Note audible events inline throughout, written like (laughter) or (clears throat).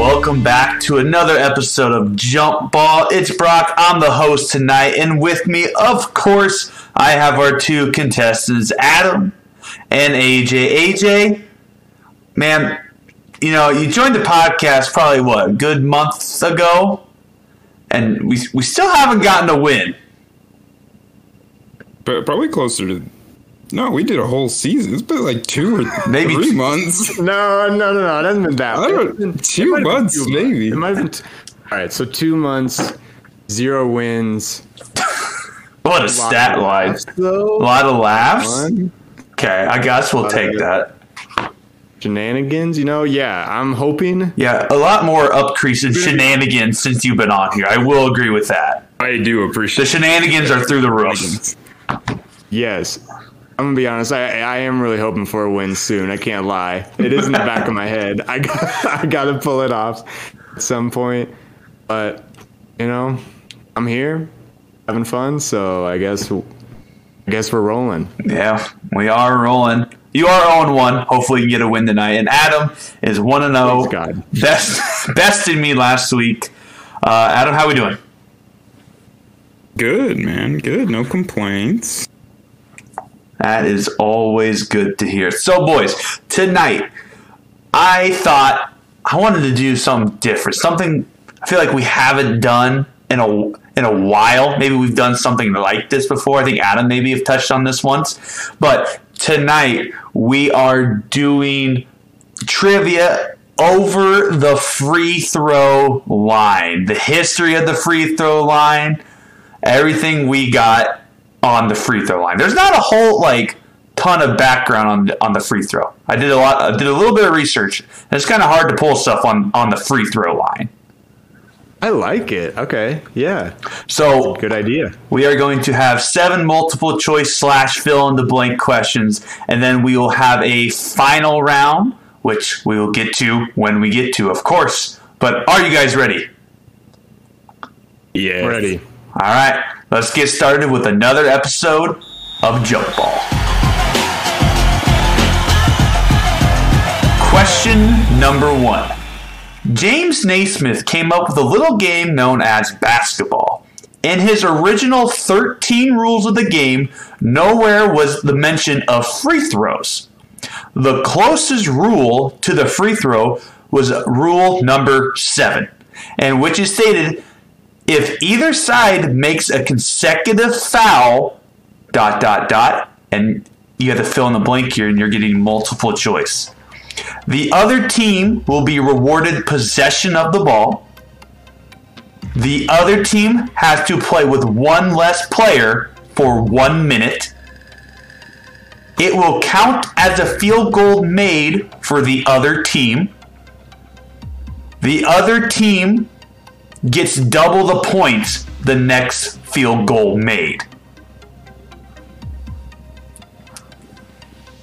welcome back to another episode of Jump Ball. It's Brock. I'm the host tonight, and with me, of course, I have our two contestants, Adam and AJ. AJ, man, you know, you joined the podcast probably what, good months ago, and we we still haven't gotten a win. But probably closer to. No, we did a whole season. It's been like two or (laughs) Maybe three t- months. (laughs) No, no, no, no. It hasn't been that. I don't- It's been- two it might have been months, two maybe. It might have been. T- All right, so two months, zero wins. (laughs) What a Lot stat of line! laughs, A lot of laughs. Fun. Okay, I guess we'll take that. Shenanigans, you know. Yeah, I'm hoping. Yeah, a lot more up crease and shenanigans since you've been on here. I will agree with that. I do appreciate The appreciate shenanigans are through the roof. Yes, I'm gonna be honest. I I am really hoping for a win soon. I can't lie. It is in the back of my head. I got, (laughs) I got to pull it off at some point. But you know, I'm here, having fun. So I guess I guess we're rolling. Yeah, we are rolling. You are 0 1. Hopefully, you can get a win tonight. And Adam is 1 0. Praise God. Best, (laughs) bested me last week. Uh, Adam, how we doing? Good, man. Good. No complaints. That is always good to hear. So, boys, tonight I thought I wanted to do something different. Something I feel like we haven't done in a in a while. Maybe we've done something like this before. I think Adam maybe have touched on this once. But tonight we are doing trivia over the free throw line. The history of the free throw line, everything we got on the free throw line. There's not a whole like ton of background on the, on the free throw. I did a lot. I did a little bit of research. And it's kind of hard to pull stuff on on the free throw line. I like it. Okay, yeah, So good idea. we are going to have seven multiple choice slash fill in the blank questions, and then we will have a final round, which we will get to when we get to, of course. But are you guys ready? Yeah. Ready. All right, let's get started with another episode of Jump Ball. Question number one James Naismith came up with a little game known as basketball. In his original 13 rules of the game, nowhere was the mention of free throws. The closest rule to the free throw was rule number seven, and which is stated if either side makes a consecutive foul, dot, dot, dot, and you have to fill in the blank here and you're getting multiple choice. The other team will be rewarded possession of the ball. The other team has to play with one less player for one minute. It will count as a field goal made for the other team. The other team gets double the points the next field goal made.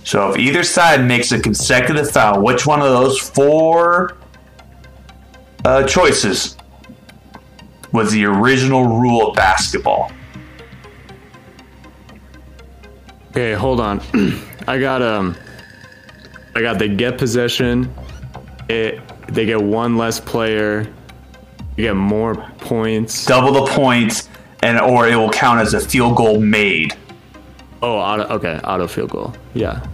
So if either side makes a consecutive foul, which one of those four uh, choices was the original rule of basketball? Okay, hold on. (clears throat) I got um I got they get possession. It they get one less player. You get more points. Double the points, and or it will count as a field goal made. Oh, auto, okay, auto field goal. Yeah.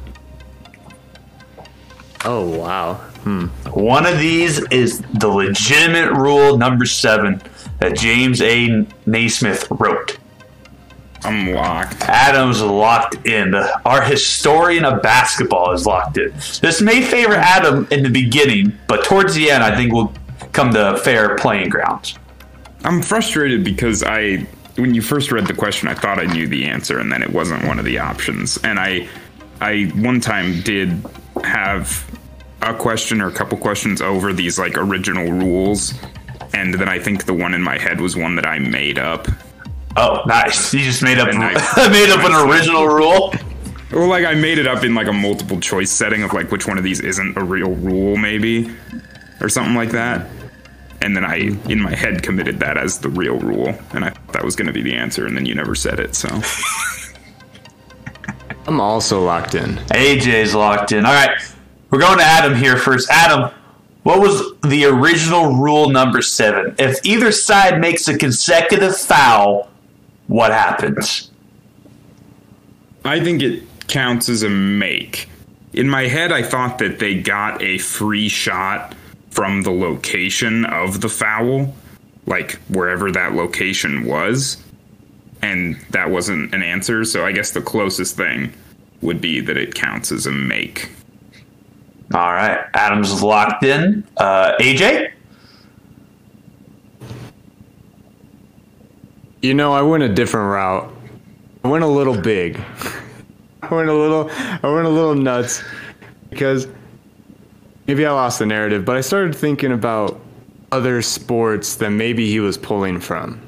Oh wow. Hmm. One of these is the legitimate rule number seven that James A. Naismith wrote. I'm locked. Adam's locked in. Our historian of basketball is locked in. This may favor Adam in the beginning, but towards the end, I think we'll come to fair playing grounds. I'm frustrated because I, when you first read the question, I thought I knew the answer, and then it wasn't one of the options. And I, I one time did have a question or a couple questions over these like original rules, and then I think the one in my head was one that I made up. Oh, nice! You just made up I- (laughs) made up an (laughs) original rule. Well, like I made it up in like a multiple choice setting of like which one of these isn't a real rule, maybe, or something like that. And then I, in my head, committed that as the real rule, and I thought that was going to be the answer, and then you never said it. So (laughs) I'm also locked in. AJ's locked in. All right, we're going to Adam here first. Adam, What was the original rule number seven? If either side makes a consecutive foul, what happens? I think it counts as a make. In my head, I thought that they got a free shot from the location of the foul, like wherever that location was, and that wasn't an answer. So I guess the closest thing would be that it counts as a make. All right, Adams is locked in. Uh, AJ, You know, I went a different route. I went a little big. (laughs) I went a little I went a little nuts because maybe I lost the narrative, but I started thinking about other sports that maybe he was pulling from.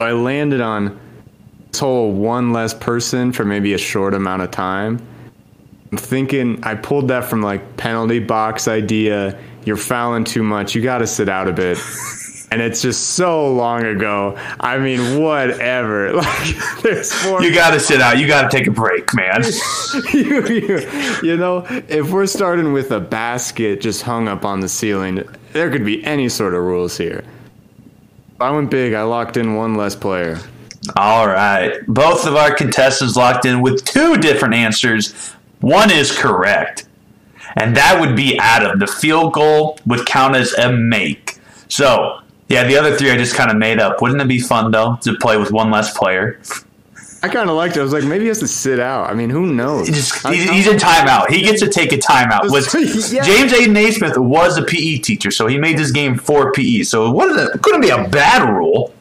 I landed on this whole one less person for maybe a short amount of time. I'm thinking I pulled that from like penalty box idea. You're fouling too much. You got to sit out a bit. (laughs) and it's just so long ago. I mean, whatever. (laughs) Like, there's four. you got to sit out. You got to take a break, man. (laughs) you, you, you know, if we're starting with a basket just hung up on the ceiling, there could be any sort of rules here. I went big. I locked in one less player. All right. Both of our contestants locked in with two different answers. One is correct. And that would be Adam. The field goal would count as a make. So, yeah, the other three I just kind of made up. Wouldn't it be fun, though, to play with one less player? I kind of liked it. I was like, maybe he has to sit out. I mean, who knows? He just, he's, he's in timeout. He gets to take a timeout. Was, (laughs) Yeah. James A. Naismith was a PE teacher, so he made this game for PE. So it, wasn't, it couldn't be a bad rule.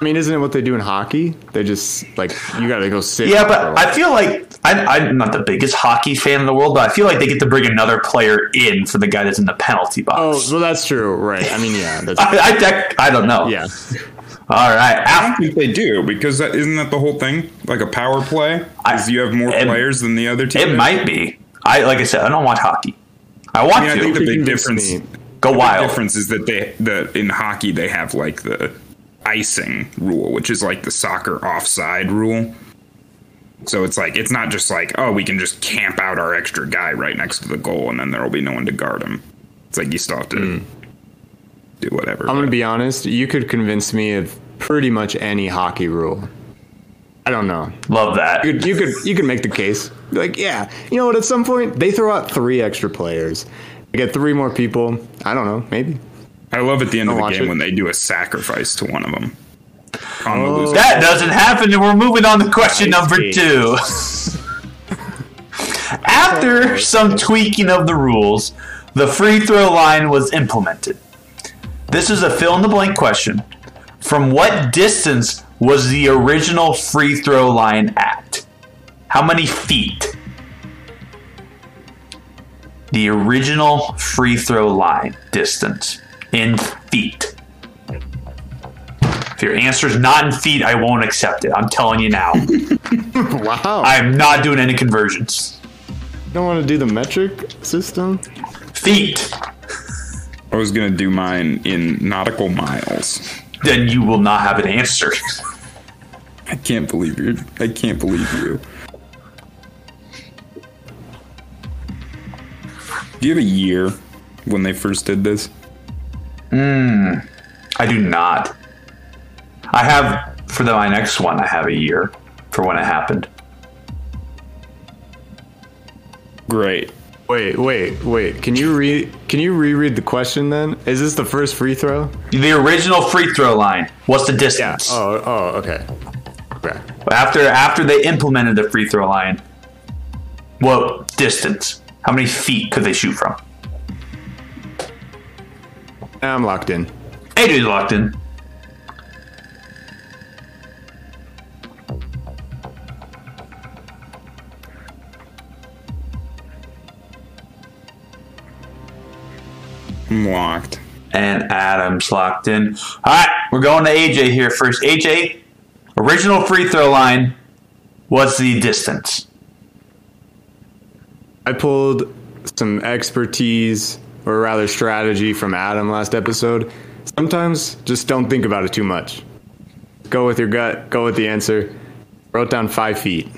I mean, isn't it what they do in hockey? They just like you got to go sit. Yeah, but. I feel like I, I'm not the biggest hockey fan in the world, but I feel like they get to bring another player in for the guy that's in the penalty box. oh, well, that's true, right? I mean, yeah, (laughs) that's I, I, I don't know. yeah. All right. I don't think they do because that, isn't that the whole thing? Like a power play, I- is you have more it- players than the other team. it might be. I like I said, I don't watch hockey. I want I mean, I think the big difference. Go The wild. difference is that they that in hockey they have like the icing rule, which is like the soccer offside rule. So it's like it's not just like oh we can just camp out our extra guy right next to the goal and then there will be no one to guard him. It's like you still have to hmm. do whatever. I'm gonna be honest. You could convince me of pretty much any hockey rule. I don't know. Love that. You could, you could you could make the case. Like, yeah, you know what? At some point, they throw out three extra players. They get three more people. I don't know. Maybe. I love at the end of I'll the game it. when they do a sacrifice to one of them. On the Oh. That doesn't happen, and we're moving on to question I number see. two. (laughs) After some tweaking of the rules, the free throw line was implemented. This is a fill in the blank question. From what distance was the original free throw line at? How many feet? The original free throw line distance in feet. If your answer is not in feet, I won't accept it. I'm telling you now. (laughs) (laughs) Wow. I'm not doing any conversions. You don't want to do the metric system. Feet. I was gonna do mine in nautical miles. Then you will not have an answer. I can't believe you. I can't believe you. Do you have a year when they first did this? Hmm. I do not. I have for the, my next one. I have a year for when it happened. Great. Wait, wait, wait. Can you re can you reread the question then? Is this the first free throw? The original free throw line. What's the Yeah. distance? Oh, oh, okay. Okay. After after they implemented the free throw line, what distance? How many feet could they shoot from? I'm locked in. AJ's locked in. I'm locked. and Adams locked in. All right, we're going to AJ here first. AJ, original free throw line. What's the distance? I pulled some expertise, or rather strategy, from Adam last episode. Sometimes just don't think about it too much. Go with your gut, go with the answer. Wrote down five feet.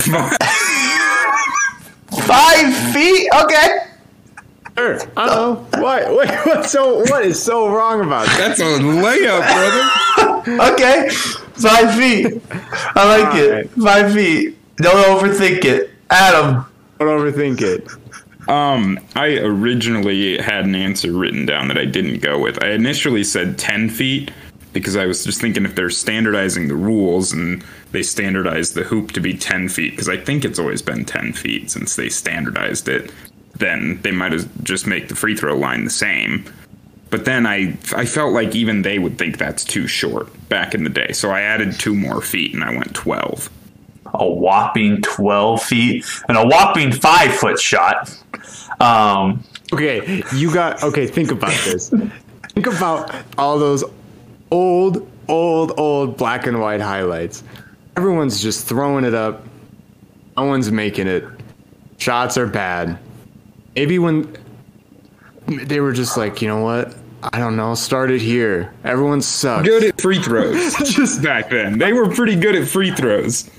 (laughs) Five feet. Okay. Sure. I don't know. (laughs) What? What? What's so? What is so wrong about that? That's a layup, brother. (laughs) Okay. Five feet. I like it. Alright. Five feet. Don't overthink it. Adam. Don't overthink it. Um, I originally had an answer written down that I didn't go with. I initially said 10 feet because I was just thinking if they're standardizing the rules and they standardized the hoop to be 10 feet, because I think it's always been 10 feet since they standardized it, then they might as just make the free throw line the same. But then I, I felt like even they would think that's too short back in the day. So I added two more feet and I went 12. A whopping 12 feet and a whopping five foot shot. Um, Okay, you got. Okay, think about this. think about all those old, old, old black and white highlights. Everyone's just throwing it up. No one's making it. Shots are bad. Maybe when they were just like, you know what? I don't know. Started here. Everyone sucks. Good at free throws. (laughs) just back then. They were pretty good at free throws.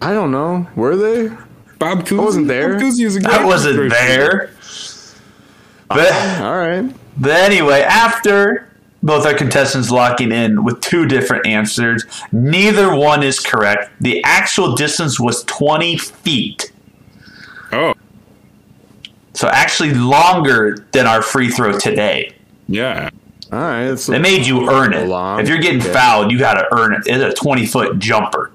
I don't know. Were they? Bob Cousy wasn't there. Bob Cousy was a great I wasn't free throw shooter. there. But, All right. but anyway, after both our contestants locking in with two different answers, neither one is correct. The actual distance was 20 feet. So actually longer than our free throw today. yeah. All right. It's They made you earn it. Long. If you're getting Okay. fouled, you got to earn it. It's a 20 foot jumper.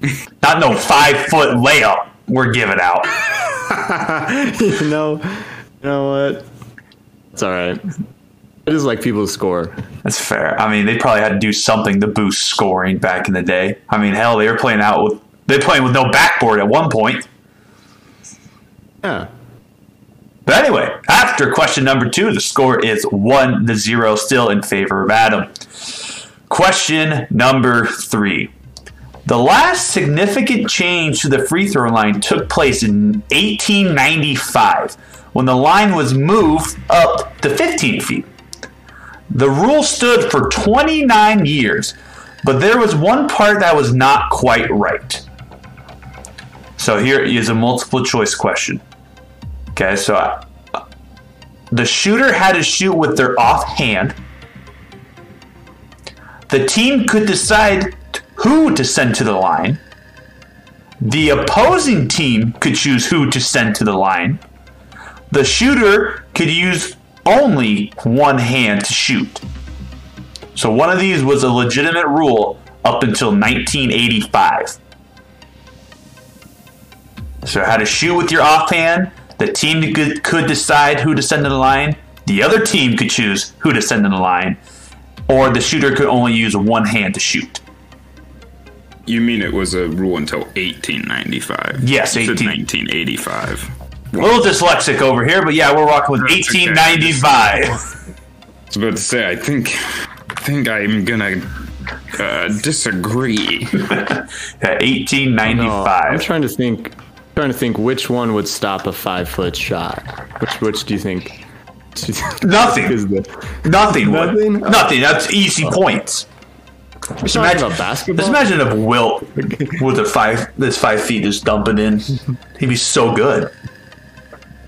(laughs) Not no five foot layup we're giving out. (laughs) you know, you know what? It's all right. I just like people to score. That's fair. I mean, they probably had to do something to boost scoring back in the day. I mean, hell, they were playing out with they were playing with no backboard at one point. Yeah. But anyway, after question number two, the score is one to zero, still in favor of Adam. Question number three. The last significant change to the free throw line took place in 1895 when the line was moved up to 15 feet. The rule stood for 29 years, but there was one part that was not quite right. So here is a multiple choice question. Okay, so uh, the shooter had to shoot with their offhand. The team could decide who to send to the line. The opposing team could choose who to send to the line. The shooter could use only one hand to shoot. So one of these was a legitimate rule up until 1985. So how to shoot with your offhand. The team could, could decide who to send to the line. The other team could choose who to send to the line. Or the shooter could only use one hand to shoot. You mean it was a rule until 1895? Yes, You 18 1985. A little dyslexic over here, but yeah, we're rocking with That's okay. 1895. I was about to say, I think, I think I'm gonna uh, disagree. (laughs) Yeah, No, 1895. I'm trying to think. Trying to think which one would stop a five foot shot. Which which do you think? (laughs) Nothing. Is the Nothing. would. Nothing? Nothing. That's easy oh. points. Just imagine- imagine about basketball. Just imagine if Wilt with a five this five feet just dumping in. He'd be so good.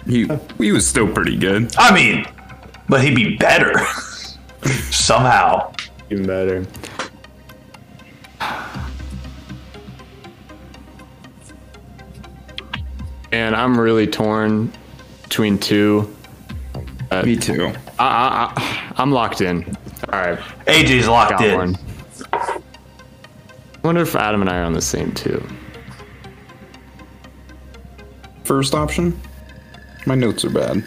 he, he was still pretty good. I mean, but he'd be better (laughs) somehow. Even better. And I'm really torn between two. Uh, Me too. I, I, I, I'm locked in. All right, AJ's locked got in. one. I wonder if Adam and I are on the same too. First option. My notes are bad.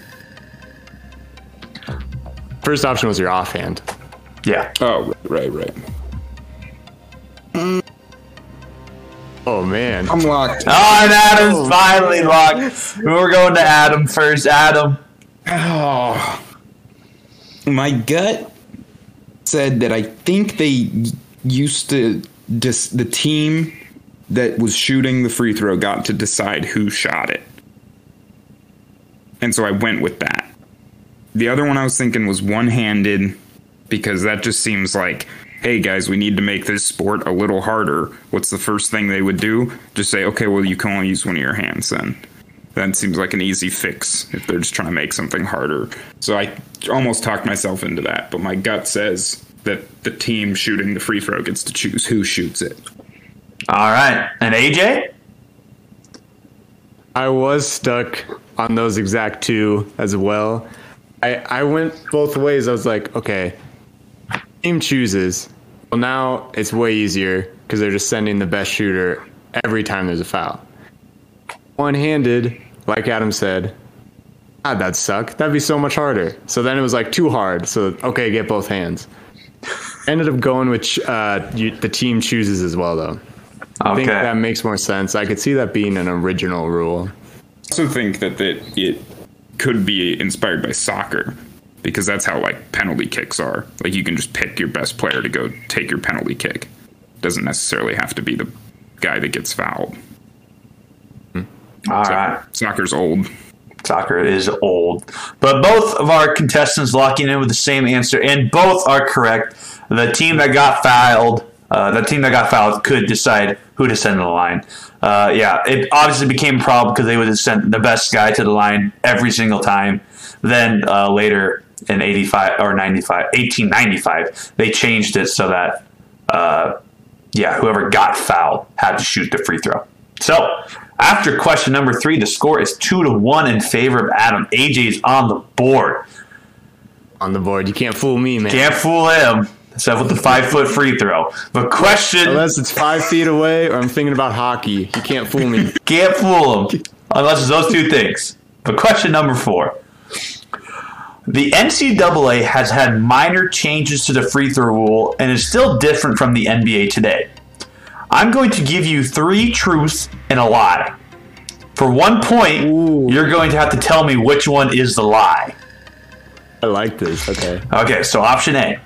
First option was your offhand. Yeah. Oh, right, right. Oh man. I'm locked. Oh, and Adam's oh. finally locked. We're going to Adam first. Adam. Oh. My gut said that I think they used to just the team that was shooting the free throw got to decide who shot it. And so I went with that. The other one I was thinking was one handed because that just seems like, hey guys, we need to make this sport a little harder. What's the first thing they would do? Just say, okay, well, you can only use one of your hands then. that seems like an easy fix if they're just trying to make something harder. So I almost talked myself into that, but my gut says that the team shooting the free throw gets to choose who shoots it. All right. And AJ? I was stuck on those exact two as well. I, I went both ways. I was like, okay, team chooses. Well, now it's way easier because they're just sending the best shooter every time there's a foul. One handed, like Adam said, God, that'd suck. That'd be so much harder. So then it was like too hard. So, okay, get both hands. (laughs) Ended up going with uh, you, the team chooses as well, though. I think that makes more sense. I could see that being an original rule. I also think that it, it could be inspired by soccer because that's how like penalty kicks are. Like you can just pick your best player to go take your penalty kick. Doesn't necessarily have to be the guy that gets fouled. All right. Soccer's old. Soccer is old. But both of our contestants locking in with the same answer, and both are correct. The team that got fouled, uh, the team that got fouled could decide who to send to the line. Uh, yeah, it obviously became a problem because they would have sent the best guy to the line every single time. Then uh, later in 85 or 95, 1895, they changed it so that, uh, yeah, whoever got fouled had to shoot the free throw. So after question number three, the score is two to one in favor of Adam. AJ's on the board. On the board. You can't fool me, man. Can't fool him. Except with the five foot free throw. But question Unless it's five feet away or I'm thinking about hockey. You can't fool me. can't fool him unless it's those two things. But question number four. The NCAA has had minor changes to the free throw rule and is still different from the NBA today. I'm going to give you three truths and a lie. For one point, Ooh. you're going to have to tell me which one is the lie. I like this. Okay. Okay, so option A.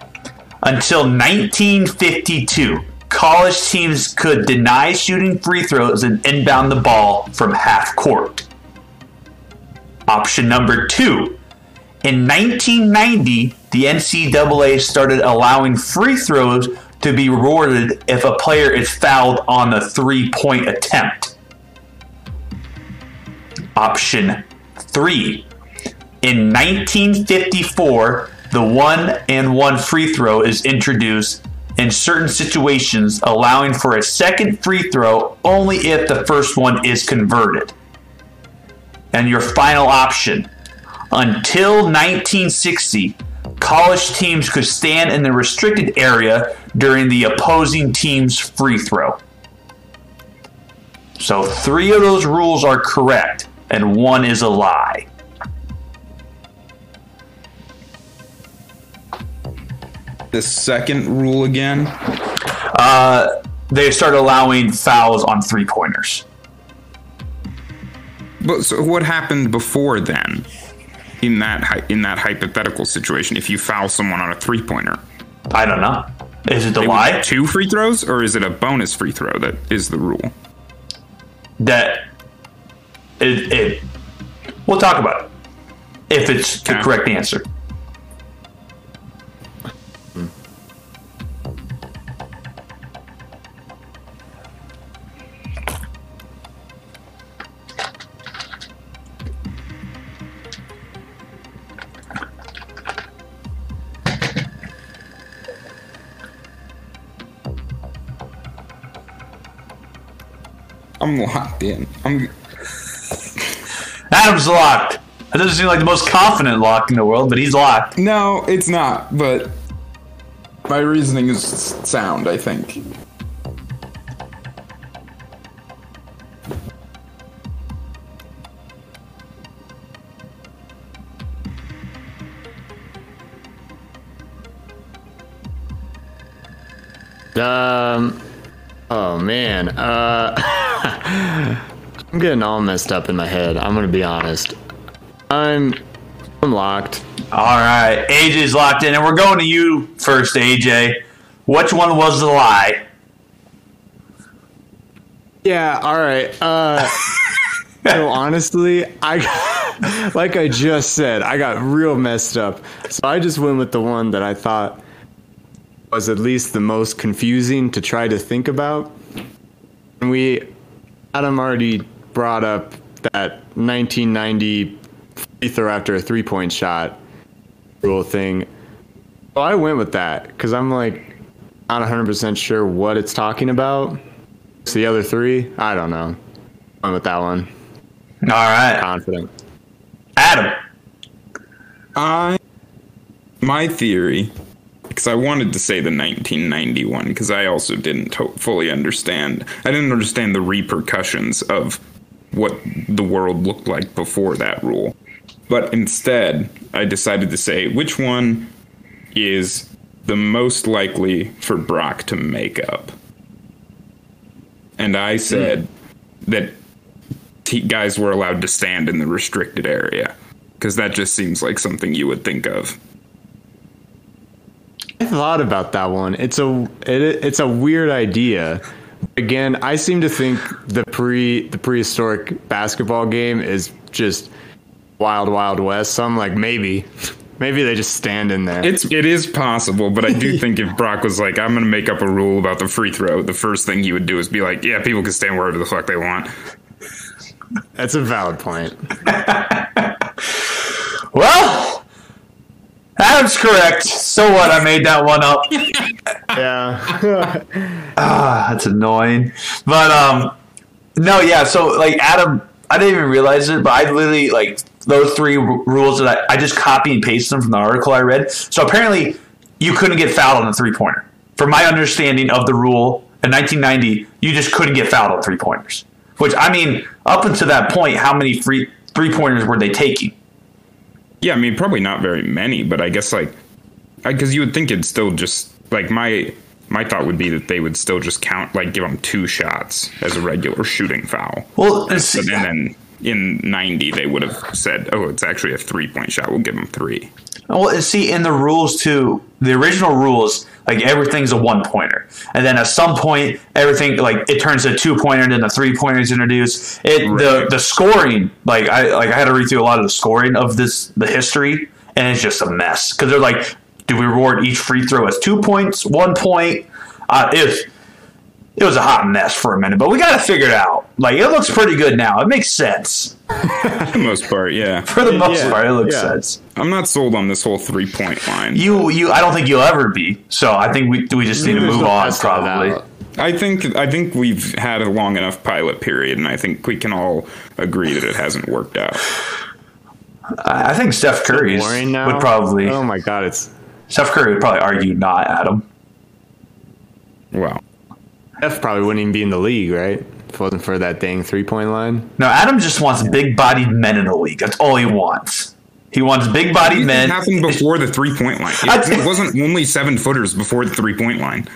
Until 1952, college teams could deny shooting free throws and inbound the ball from half court. Option number two. In 1990, the NCAA started allowing free throws to be rewarded if a player is fouled on the three point attempt. Option three. In 1954, the one and one free throw is introduced in certain situations, allowing for a second free throw only if the first one is converted. And your final option until 1960, college teams could stand in the restricted area during the opposing team's free throw. So, three of those rules are correct, and one is a lie. The second rule again. Uh, they start allowing fouls on three pointers. But so what happened before then? In that in that hypothetical situation, if you foul someone on a three pointer, I don't know. Is it the lie two free throws, or is it a bonus free throw that is the rule? that it, it? We'll talk about it if it's the correct answer. I'm locked in. I'm Adam's locked. That doesn't seem like the most confident lock in the world, but he's locked. no, it's not. But my reasoning is sound. I think. Um. Oh man. Uh. (laughs) (laughs) I'm getting all messed up in my head. I'm gonna be honest. I'm. I'm locked. All right, AJ's locked in, and we're going to you first, AJ. Which one was the lie? Yeah. All right. Uh. (laughs) so honestly, I like I just said, I got real messed up. So I just went with the one that I thought was at least the most confusing to try to think about. And we, Adam already brought up that 1990 free throw after a three point shot rule thing. Well, I went with that because I'm like not 100% sure what it's talking about. It's the other three. I don't know. I went with that one. All right, Confident. Adam. I my theory because I wanted to say the 1991 because I also didn't to- fully understand. I didn't understand the repercussions of what the world looked like before that rule. But instead, I decided to say which one is the most likely for Brock to make up. And I said that t- guys were allowed to stand in the restricted area because that just seems like something you would think of. I thought about that one. It's a it, it's a weird idea. Again, I seem to think the pre the prehistoric basketball game is just wild wild west. So I'm like maybe maybe they just stand in there. It's it is possible, but I do think if Brock was like, I'm gonna make up a rule about the free throw, the first thing he would do is be like, Yeah, people can stand wherever the fuck they want. That's a valid point. (laughs) Well, Adam's correct. So what? I made that one up. (laughs) Yeah. (laughs) Ah, that's annoying. But um, no, yeah. So like Adam, I didn't even realize it, but I literally like those three r- rules that I, I just copy and pasted them from the article I read. So apparently, you couldn't get fouled on a three pointer. From my understanding of the rule in 1990, you just couldn't get fouled on three pointers. Which I mean, up until that point, how many free three pointers were they taking? Yeah, I mean probably not very many, but I guess like because you would think it'd still just like my my thought would be that they would still just count like give them two shots as a regular shooting foul. Well, and see, But then in 90 they would have said, "Oh, it's actually a three-point shot. We'll give them 3." Well, see, in the rules too, the original rules, like everything's a one pointer, and then at some point, everything like it turns to a two pointer, and then the three pointer is introduced. It the Right. the scoring, like I like I had to read through a lot of the scoring of this the history, and it's just a mess because they're like, do we reward each free throw as two points, one point? Uh, it was it was a hot mess for a minute, but we got to figure it out. Like it looks pretty good now. It makes sense (laughs) For the most part, yeah. for the most Yeah, part. It looks yeah. sense. I'm not sold on this whole three-point line. You, you. I don't think you'll ever be. So I think we we just need to move no on. Probably. I think I think we've had a long enough pilot period, and I think we can all agree that it hasn't worked out. I I think Steph Curry would probably. Oh my god, it's Steph Curry would probably argue not Adam. Well, Steph probably wouldn't even be in the league, right? If it wasn't for that dang three point line. No, Adam just wants big-bodied men in the league. That's all he wants. He wants big-bodied it men. happened before the three-point line. It, it wasn't only seven footers before the three-point line.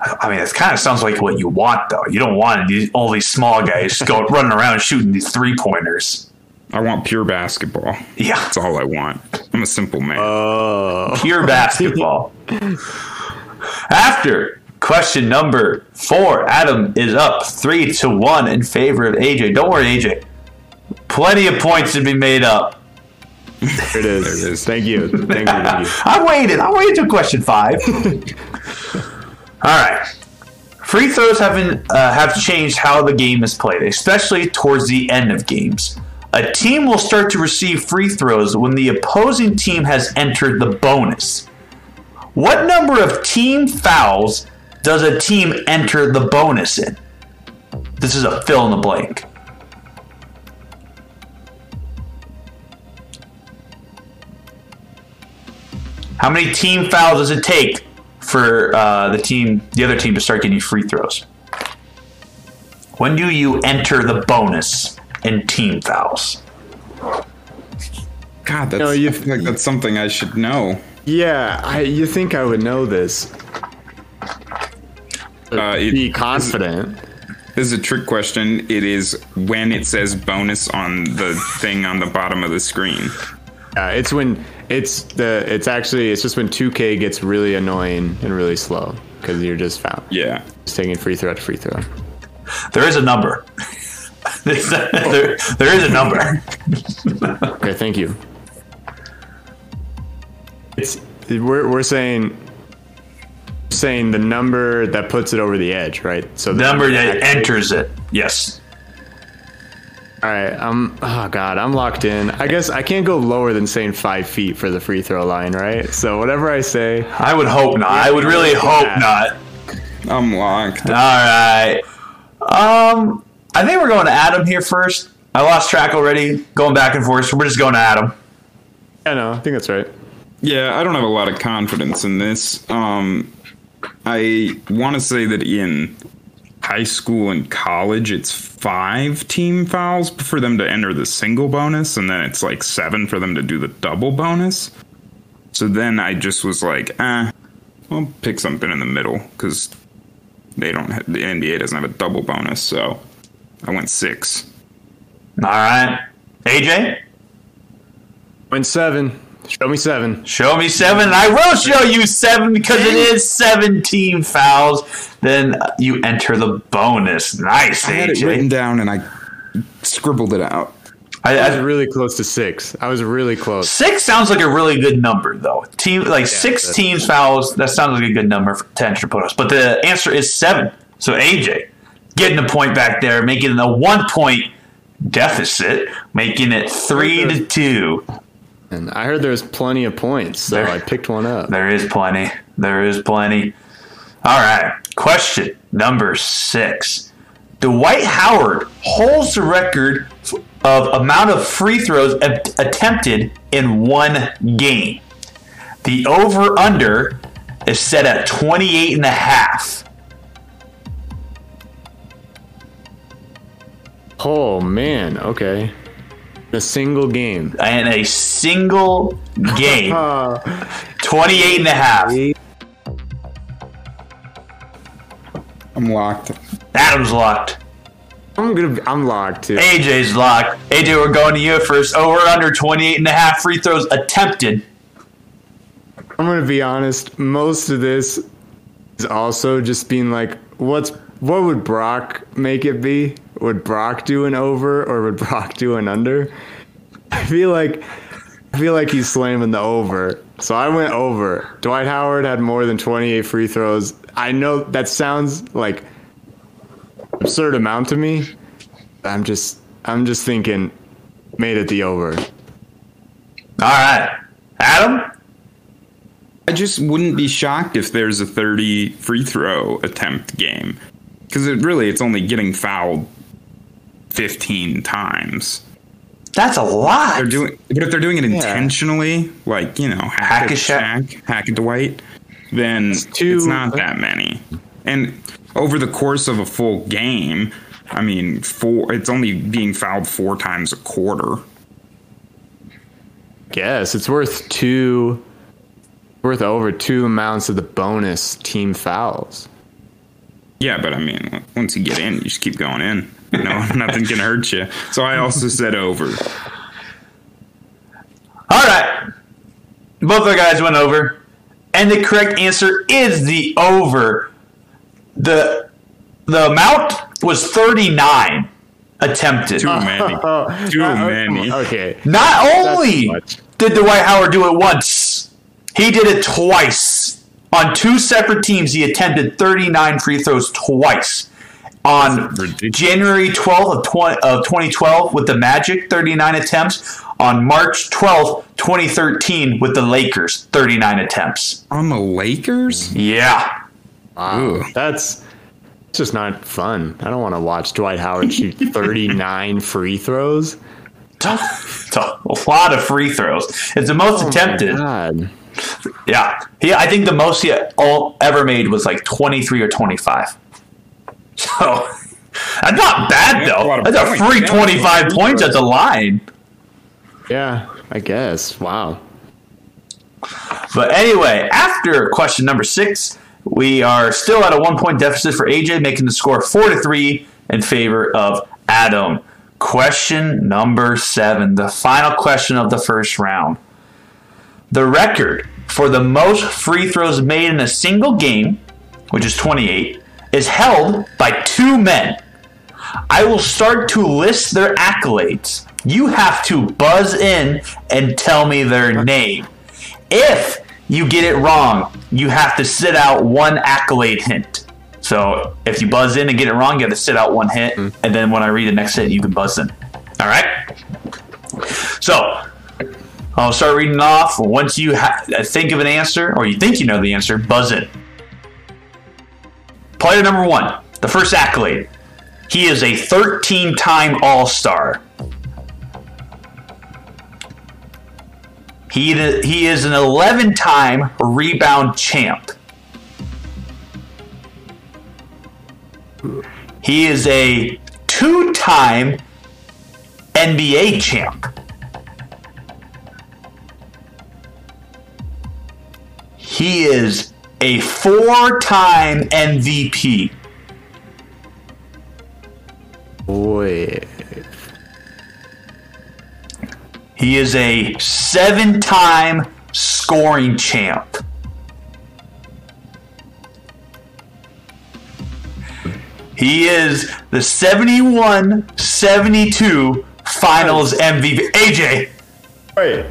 I mean, it kind of sounds like what you want, though. You don't want these all these small guys go (laughs) running around shooting these three-pointers. I want pure basketball. Yeah, That's all I want. I'm a simple man. Oh. pure (laughs) basketball. After question number four, Adam is up three to one in favor of AJ. Don't worry, AJ. Plenty of points to be made up. There it is. There it is. Thank you. Thank you. Thank you. (laughs) I waited. I waited till question five. (laughs) All right. Free throws have been, uh, have changed how the game is played, especially towards the end of games. A team will start to receive free throws when the opposing team has entered the bonus. What number of team fouls does a team enter the bonus in? This is a fill in the blank. How many team fouls does it take for uh, the team, the other team, to start getting free throws? When do you enter the bonus in team fouls? God, that's No, you- I feel like that's something I should know. Yeah, I, you think I would know this? Uh, it- Be confident. This is a trick question. It is when it says bonus on the thing on the bottom of the screen. Uh, it's when it's the it's actually it's just when 2K gets really annoying and really slow because you're just found Yeah. just taking free throw after free throw. There is a number. (laughs) there, there is a number. Okay, thank you. It's we're we're saying saying the number that puts it over the edge, right? So The number that enters it. Yes. All right, I'm. Oh God, I'm locked in. I guess I can't go lower than saying five feet for the free throw line, right? So whatever I say, I would hope not. I would really hope not. I'm locked. All right. Um, I think we're going to Adam here first. I lost track already. Going back and forth. So we're just going to Adam. I know. I think that's right. Yeah, I don't have a lot of confidence in this. Um, I want to say that in high school and college, it's five team fouls for them to enter the single bonus, and then it's like seven for them to do the double bonus. So then I just was like, eh, I'll pick something in the middle because they don't. Have, the NBA doesn't have a double bonus, so I went six. All right. AJ, Went seven. Show me seven. show me seven. I will show you seven because it is 17 fouls. Then you enter the bonus. Nice, I had it written down and I scribbled it out. I, I was really close to six. I was really close. six sounds like a really good number, though. Team like six that's- teams fouls. That sounds like a good number for, to enter bonus. But the answer is seven. So AJ getting a point back there, making it a one point deficit, making it three to two. And I heard there was plenty of points, so There- I picked one up. There is plenty. There is plenty. All right. Question number six. Dwight Howard holds the record of amount of free throws attempted in one game. The over under is set at 28 and a half. Oh man. Okay. A single game. And a single game, Uh, (laughs) 28 and a half. I'm locked. Adam's locked. I'm gonna. I'm locked too. AJ's locked. AJ, we're going to you first. Over under 28 and a half free throws attempted. I'm gonna be honest. Most of this is also just being like, what's what would Brock make it be? Would Brock do an over or would Brock do an under? I feel like I feel like he's slamming the over. So I went over. Dwight Howard had more than 28 free throws. I know that sounds like absurd amount to me. I'm just I'm just thinking made it the over. All right. Adam? I just wouldn't be shocked if there's a 30 free throw attempt game. Because it really, it's only getting fouled 15 times. That's a lot. They're doing, but if they're doing it intentionally, like you know, hack, Hack a a Shaq. Shaq, hack a Dwight, then it's, too- not that many. And over the course of a full game, I mean, four. It's only being fouled four times a quarter. guess it's worth two worth over two amounts of the bonus team fouls Yeah, but I mean, once you get in, you just keep going in. You know, (laughs) nothing can hurt you. So I also said over. All right. Both the guys went over. And the correct answer is the over. The the amount was 39 attempted. Too many. (laughs) Too Uh, many. okay Not only much. did Dwight Howard do it once, he did it twice. On two separate teams, he attempted 39 free throws twice. On. January 12th of, 20, of 2012 with the Magic, 39 attempts. On March 12th, 2013 with the Lakers, 39 attempts. On the Lakers? Yeah. wow Ugh. that's it's just not fun i don't want to watch dwight howard shoot (laughs) 39 free throws It's a lot of free throws. It's the most oh attempted. God. Yeah, he. I think the most he all ever made was like twenty three or twenty five. (laughs) So that's not bad That's though. of That's a free Yeah, twenty five points throws. at the line. yeah i guess wow But anyway, after question number six, we are still at a one point deficit for AJ, making the score four to three in favor of Adam. Question number seven, the final question of the first round. The record for the most free throws made in a single game, which is 28, is held by two men. I will start to list their accolades. You have to buzz in and tell me their name. If you get it wrong, you have to sit out one accolade hint. So if you buzz in and get it wrong, you have to sit out one hint, hmm. and then when I read the next hint, you can buzz in. All right. So I'll start reading off. Once you ha- think of an answer, or you think you know the answer, buzz in. Player number one, the first accolade. He is a 13 time All Star. He, he is an 11 time rebound champ. He is a two time NBA champ. He is a four time MVP. Boy. He is a seven time scoring champ. He is the 71 72 finals MVP. AJ, Wait.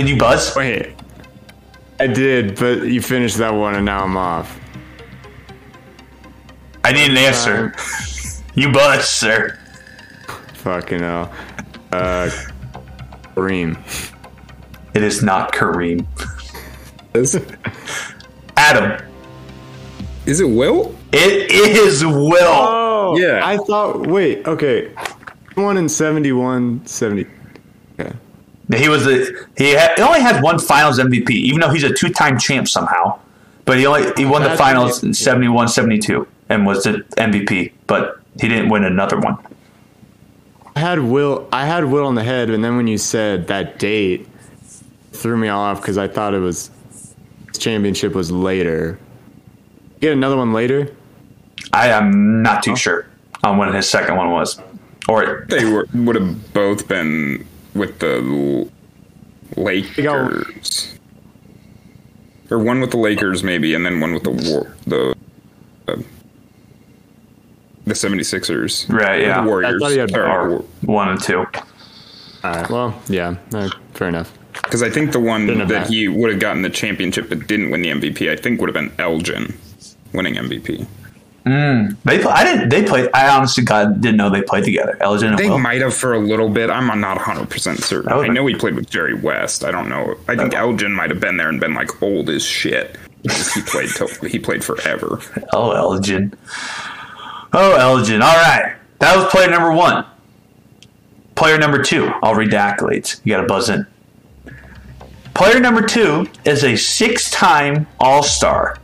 Did you buzz? Wait. I did, but you finished that one and now I'm off. I need an answer. You buzz, sir. Fucking hell. Uh, Kareem. It is not Kareem. Adam, Is it Wilt? it is Wilt. Oh, Yeah. I thought, wait, okay. One in 71, 70. Okay. He was a he, had, he only had one Finals MVP, even though he's a two-time champ somehow. But he only he won the Finals amazing. in 71, 72 and was the MVP, but he didn't win another one. I had Wilt, I had Wilt on the head, and then when you said that date, threw me all off because I thought it was, this championship was later. Get another one later? I am not too oh. sure on when his second one was, or They were, would have both been with the L- Lakers. Or one with the Lakers, maybe, and then one with the war, the uh, the 76ers. Right, Or yeah. The Warriors. I thought he had- or one and two. All right, well, yeah, uh, fair enough. Because I think the one Didn't that that. he would have gotten the championship but didn't win the MVP, I think would have been Elgin winning MVP. Mm. They pl- I didn't they played. I honestly God didn't know they played together. Elgin and They might have for a little bit. I'm not 100% certain. Oh, I know he played with Jerry West. I don't know. I think Oh. Elgin might have been there and been like old as shit. He played till, he played forever. (laughs) Oh, Elgin. Oh, Elgin. All right. That was player number one. Player number two. I'll read the accolades. You got to buzz in. Player number two is a six time All Star.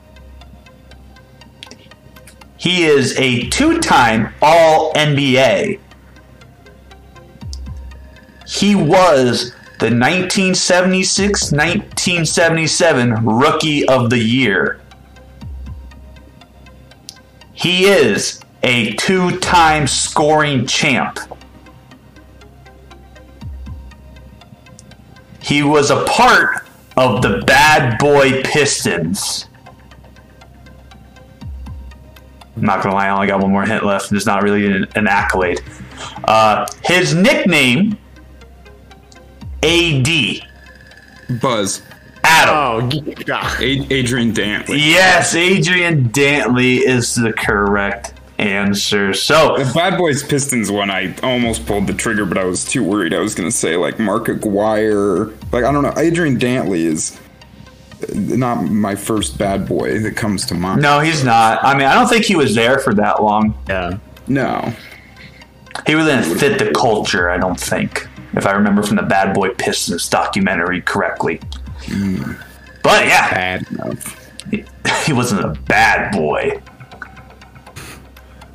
He is a two time All NBA. He was the 1976 1977 Rookie of the Year. He is a two time scoring champ. He was a part of the Bad Boy Pistons. I'm not gonna lie, I only got one more hint left. And it's not really an, an accolade. Uh, his nickname, AD, Buzz. Adam. Oh, God. A- Adrian Dantley. Yes, Adrian Dantley is the correct answer. So, The Bad Boys Pistons one, I almost pulled the trigger, but I was too worried. I was going to say like Mark Aguirre. Like I don't know. Adrian Dantley is not my first bad boy that comes to mind. no, he's not. I mean, I don't think he was there for that long. Yeah. No. He really didn't fit the culture, I don't think, if I remember from the Bad Boy Pistons documentary correctly. Hmm. But yeah, Bad enough. he, (laughs) he wasn't a bad boy.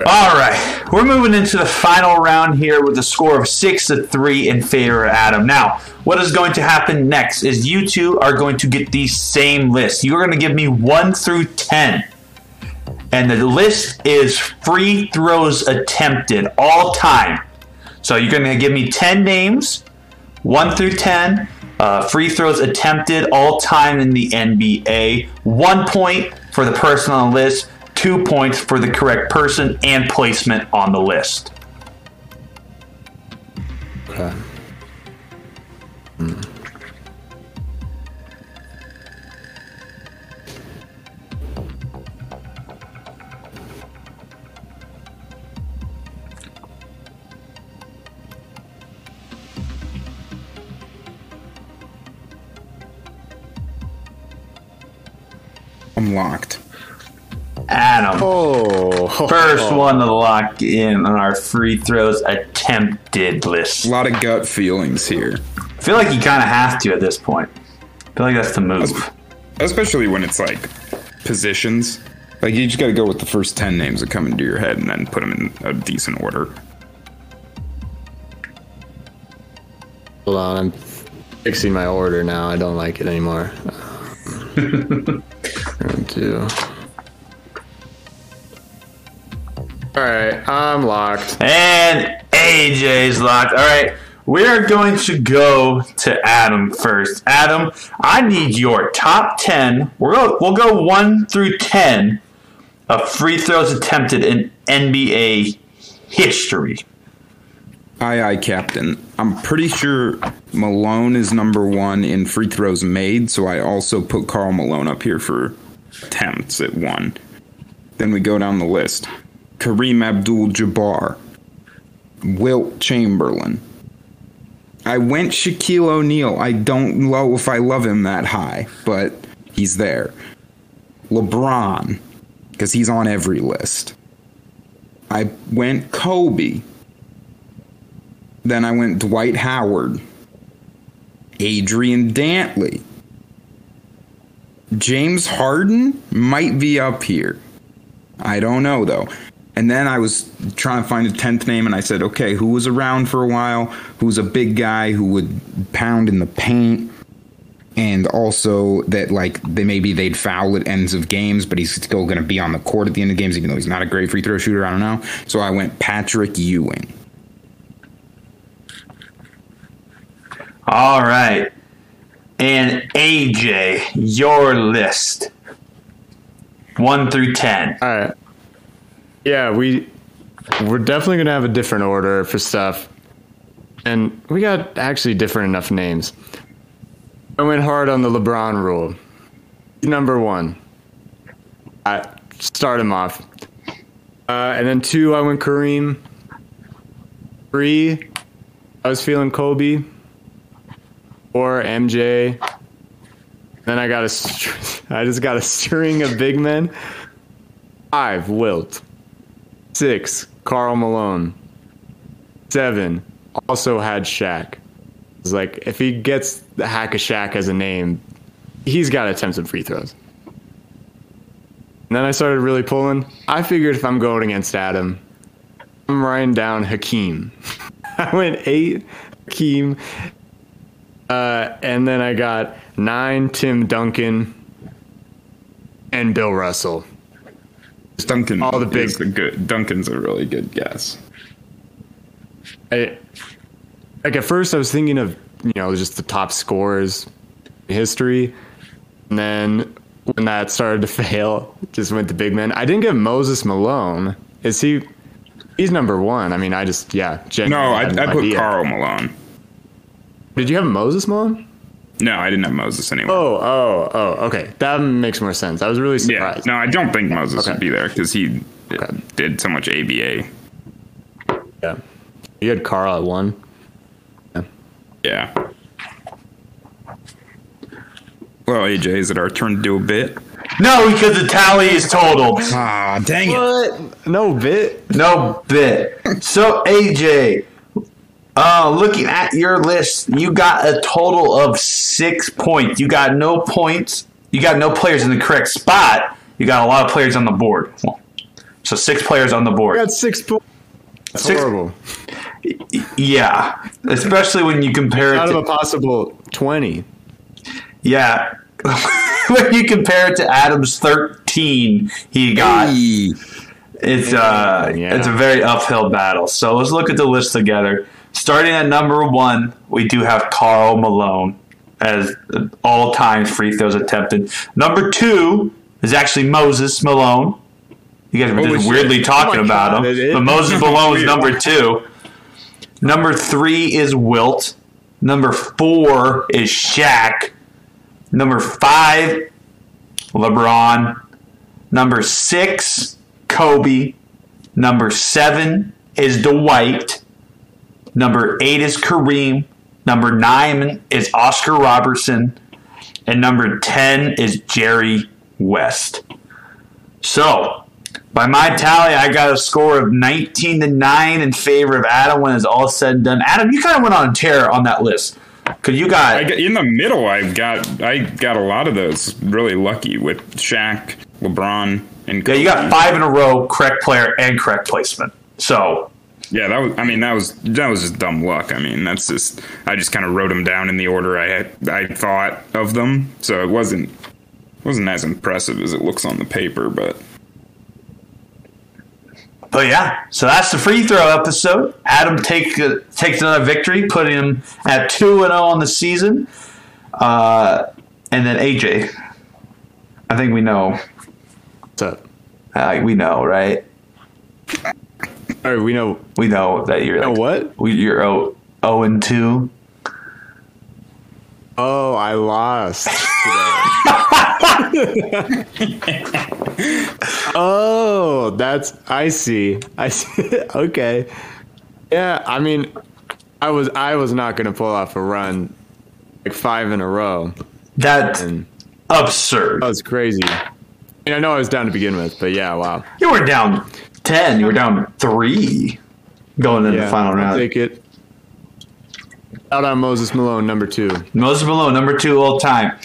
All right, we're moving into the final round here with a score of six to three in favor of Adam. Now, what is going to happen next is you two are going to get the same list. You're going to give me one through ten, and the list is free throws attempted all time. So you're going to give me ten names, one through ten. Uh, free throws attempted all time in the NBA. One point for the person on the list two points for the correct person and placement on the list. Okay. Mm. I'm locked. Adam. Oh, First one to lock in on our free throws attempted list. A lot of gut feelings here, I feel like you kind of have to at this point. I feel like that's the move. especially when it's like positions. Like you just got to go with the first ten names that come into your head and then put them in a decent order. Hold on, I'm fixing my order now. I don't like it anymore. (laughs) One, two. All right, I'm locked. And AJ's locked. All right. We are going to go to Adam first. Adam, I need your top 10. We're go, we'll go 1 through 10 of free throws attempted in NBA history. Aye, aye, Captain. I'm pretty sure Malone is number one in free throws made, so I also put Karl Malone up here for attempts at one. Then we go down the list Kareem Abdul Jabbar, Wilt Chamberlain. I went Shaquille O'Neal. I don't know if I love him that high, but he's there. LeBron, because he's on every list. I went Kobe. Then I went Dwight Howard, Adrian Dantley. James Harden might be up here. I don't know though. And then I was trying to find a tenth name, and I said, okay, who was around for a while? Who's a big guy who would pound in the paint? And also that like they maybe they'd foul at ends of games, but he's still going to be on the court at the end of games, even though he's not a great free throw shooter. I don't know. So I went Patrick Ewing. All right. And AJ, your list 1 through 10. All right. Yeah, we we're definitely gonna have a different order for stuff, and we got actually different enough names. I went hard on the LeBron rule. Number one. I start him off, uh, and then two. I went Kareem. Three. I was feeling Kobe. Four MJ. Then I got a. (laughs) I just got a string of big men. Five Wilt. Six, Karl Malone. Seven, also had Shaq. It's like if he gets the hack of Shaq as a name, he's got to attempt some free throws. And then I started really pulling. I figured if I'm going against Adam, I'm writing down Hakeem. (laughs) I went eight Hakeem, uh, and then I got nine Tim Duncan and Bill Russell. Duncan. All the big- the good. Duncan's a really good guess. I, like at first I was thinking of you know just the top scores in history, and then when that started to (laughs) fail, just went to big men. I didn't get Moses Malone. Is he? He's number one. I mean, I just yeah. No, genuinely I, I put idea. Karl Malone. Did you have Moses Malone? No, I didn't have Moses anyway. Oh, oh, oh. Okay, that makes more sense. I was really surprised. yeah. No, I don't think Moses Okay. would be there because he Okay. did so much ABA. Yeah, you had Karl at one. Yeah. Well, AJ, is it our turn to do a bit? No, because the tally is totaled. Ah, dang it. No bit. No bit. So, AJ, uh, looking at your list, you got a total of six points. You got no points. You got no players in the correct spot. You got a lot of players on the board. So, six players on the I board. got six points. That's Six- horrible. Yeah. Especially when you compare it Out of a possible twenty. Yeah. (laughs) when you compare it to Adam's 13 he got. Hey. It's uh, Yeah. it's a very uphill battle. So let's look at the list together. Starting at number one, we do have Karl Malone as all time free throws attempted. Number two is actually Moses Malone. You guys were just shit. weirdly talking Oh about God, him, but Moses (laughs) Malone is number two. Number three is Wilt. Number four is Shaq. Number five, LeBron. Number six, Kobe. Number seven is Dwight. Number eight is Kareem. Number nine is Oscar Robertson. And number 10 is Jerry West. So, by my tally, I got a score of 19 to 9 in favor of Adam when it's all said and done. Adam, you kind of went on a tear on that list. Cause you got, I got in the middle. I got I got a lot of those. Really lucky with Shaq, LeBron, and yeah, you got five in a row, correct player and correct placement. So yeah, that was. I mean, that was that was just dumb luck. I mean, that's just. I just kind of wrote them down in the order I had, I thought of them, so it wasn't wasn't as impressive as it looks on the paper, but. But yeah, so that's the free throw episode. Adam take, uh, takes another victory, putting him at two and zero on the season. Uh, and then AJ, I think we know. What's up? Uh, we know, right? All right, we know. We know that you're Know like, what? we, you're 0, 0 and two. Oh, I lost. (laughs) oh, that's I see. I see. (laughs) okay. Yeah, I mean, I was I was not gonna pull off a run like five in a row. That's And absurd. that was crazy. I, mean, I know I was down to begin with, but yeah, wow. You were down ten. You were down three going into Yeah, the final I'll round. take it. Out on Moses Malone, number two. Moses Malone, number two all time.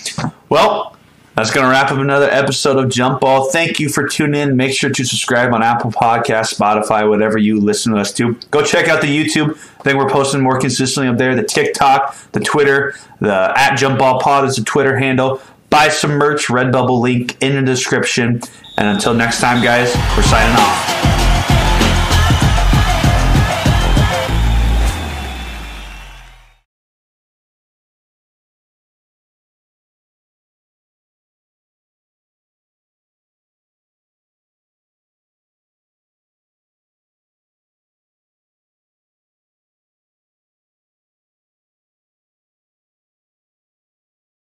Well, that's going to wrap up another episode of Jump Ball. Thank you for tuning in. Make sure to subscribe on Apple Podcasts, Spotify, whatever you listen to us to. Go check out the YouTube. I think we're posting more consistently up there. The TikTok, the Twitter, the at Jump Ball Pod is the Twitter handle. Buy some merch, Redbubble link in the description. And until next time, guys, we're signing off.